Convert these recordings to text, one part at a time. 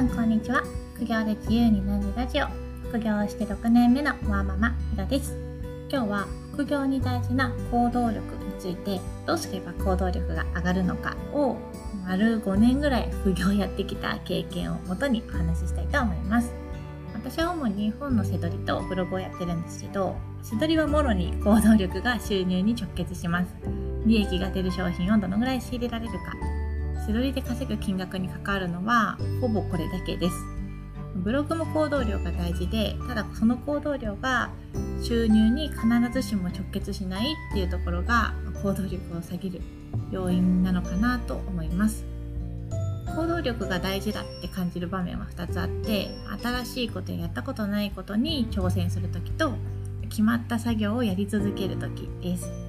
さんこんにちは。副業で自由になるラジオ。副業をして6年目のワーママひろです。今日は副業に大事な行動力についてどうすれば行動力が上がるのかを丸5年ぐらい副業やってきた経験をもとにお話ししたいと思います。私は主に本の背取りとブログをやってるんですけど背取りはもろに行動力が収入に直結します。利益が出る商品をどのぐらい仕入れられるか背取りで稼ぐ金額に関わるのはほぼこれだけです。ブログも行動量が大事でただその行動量が収入に必ずしも直結しないっていうところが行動力を下げる要因なのかなと思います。行動力が大事だって感じる場面は2つあって新しいことややったことないことに挑戦する時と決まった作業をやり続ける時です。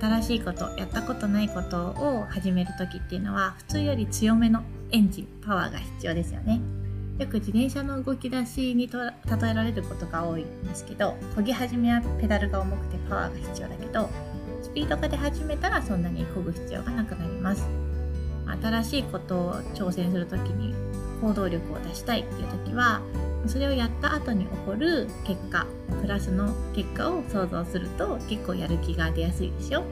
新しいことやったことないことを始める時っていうのは普通より強めのエンジンパワーが必要ですよね。よく自転車の動き出しに例えられることが多いんですけど漕ぎ始めはペダルが重くてパワーが必要だけどスピードが出始めたらそんなに漕ぐ必要がなくなります。新しいことを挑戦する時に行動力を出したいっていう時はそれをやった後に起こる結果プラスの結果を想像すると結構やる気が出やすいですよ。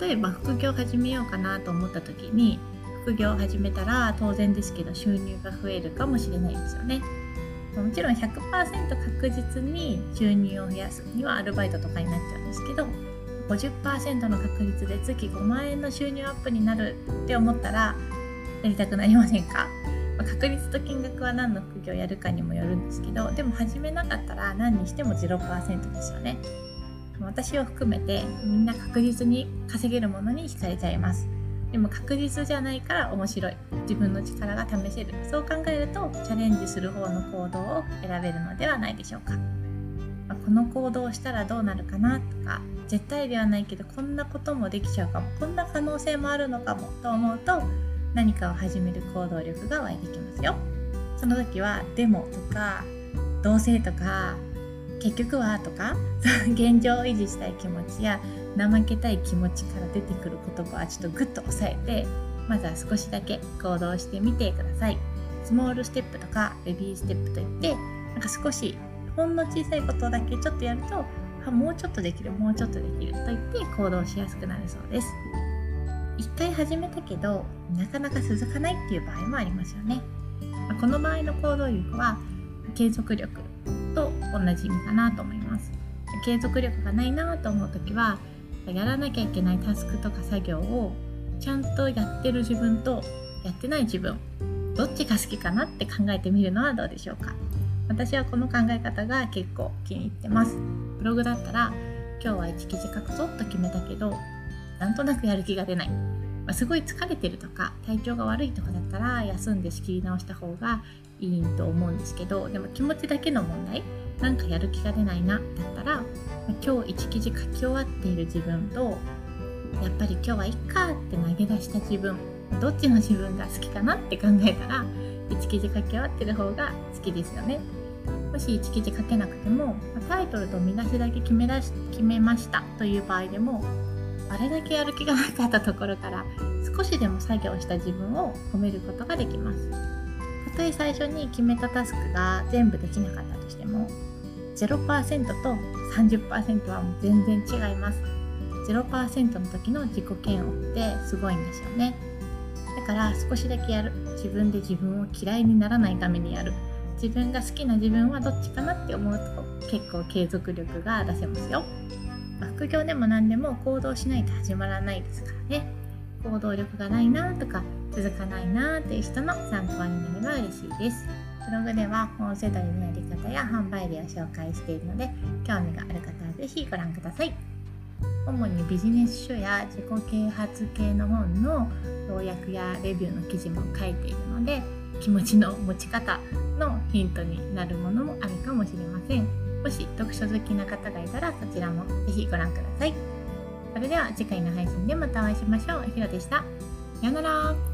例えば副業始めようかなと思った時に副業を始めたら当然ですけど収入が増えるかもしれないですよね。もちろん100%確実に収入を増やすにはアルバイトとかになっちゃうんですけど50%の確率で月5万円の収入アップになるって思ったらやりたくなりませんか？確率と金額は何の副業をやるかにもよるんですけどでも始めなかったら何にしても0%ですよね。私を含めてみんな確実に稼げるものに惹かれちゃいます。でも確実じゃないから面白い。自分の力が試せる。そう考えるとチャレンジする方の行動を選べるのではないでしょうか。まこの行動をしたらどうなるかなとか絶対ではないけどこんなこともできちゃうかも。こんな可能性もあるのかもと思うと何かを始める行動力が湧いてきますよ。その時は「でも」とか「どうせ」とか「結局は」とか 現状を維持したい気持ちや怠けたい気持ちから出てくる言葉はちょっとグッと押さえてまずは少しだけ行動してみてください。スモールステップとかベビーステップといってなんか少しほんの小さいことだけちょっとやるとあもうちょっとできるもうちょっとできると言って行動しやすくなるそうです。一回始めたけどなかなか続かないっていう場合もありますよね。この場合の行動力は継続力と同じ意味かなと思います。継続力がないなと思う時はやらなきゃいけないタスクとか作業をちゃんとやってる自分とやってない自分どっちが好きかなって考えてみるのはどうでしょうか。私はこの考え方が結構気に入ってます。ブログだったら今日は1記事書くぞと決めたけどなんとなくやる気が出ない、まあ、すごい疲れてるとか体調が悪いとかだったら休んで仕切り直した方がいいと思うんですけどでも気持ちだけの問題なんかやる気が出ないなだったら、まあ、今日1記事書き終わっている自分とやっぱり今日はいっかって投げ出した自分どっちの自分が好きかなって考えたら1記事書き終わってる方が好きですよね。もし1記事書けなくてもタイトルと見出しだけ決め出し決めましたという場合でもあれだけやる気がなかったところから少しでも作業した自分を褒めることができます。たとえ最初に決めたタスクが全部できなかったとしても0%と30%はもう全然違います。0%の時の自己嫌悪ってすごいんですよね。だから少しだけやる。自分で自分を嫌いにならないためにやる。自分が好きな自分はどっちかなって思うと結構継続力が出せますよ、まあ、副業でも何でも行動しないと始まらないですからね。行動力がないなとか続かないなっていう人の参考になれば嬉しいです。ブログでは本セドリのやり方や販売例を紹介しているので興味がある方は是非ご覧ください。主にビジネス書や自己啓発系の本の要約やレビューの記事も書いているので気持ちの持ち方のヒントになるものもあるかもしれません。もし読書好きな方がいたらそちらも是非ご覧ください。それでは次回の配信でまたお会いしましょう。ひろでした。さよなら。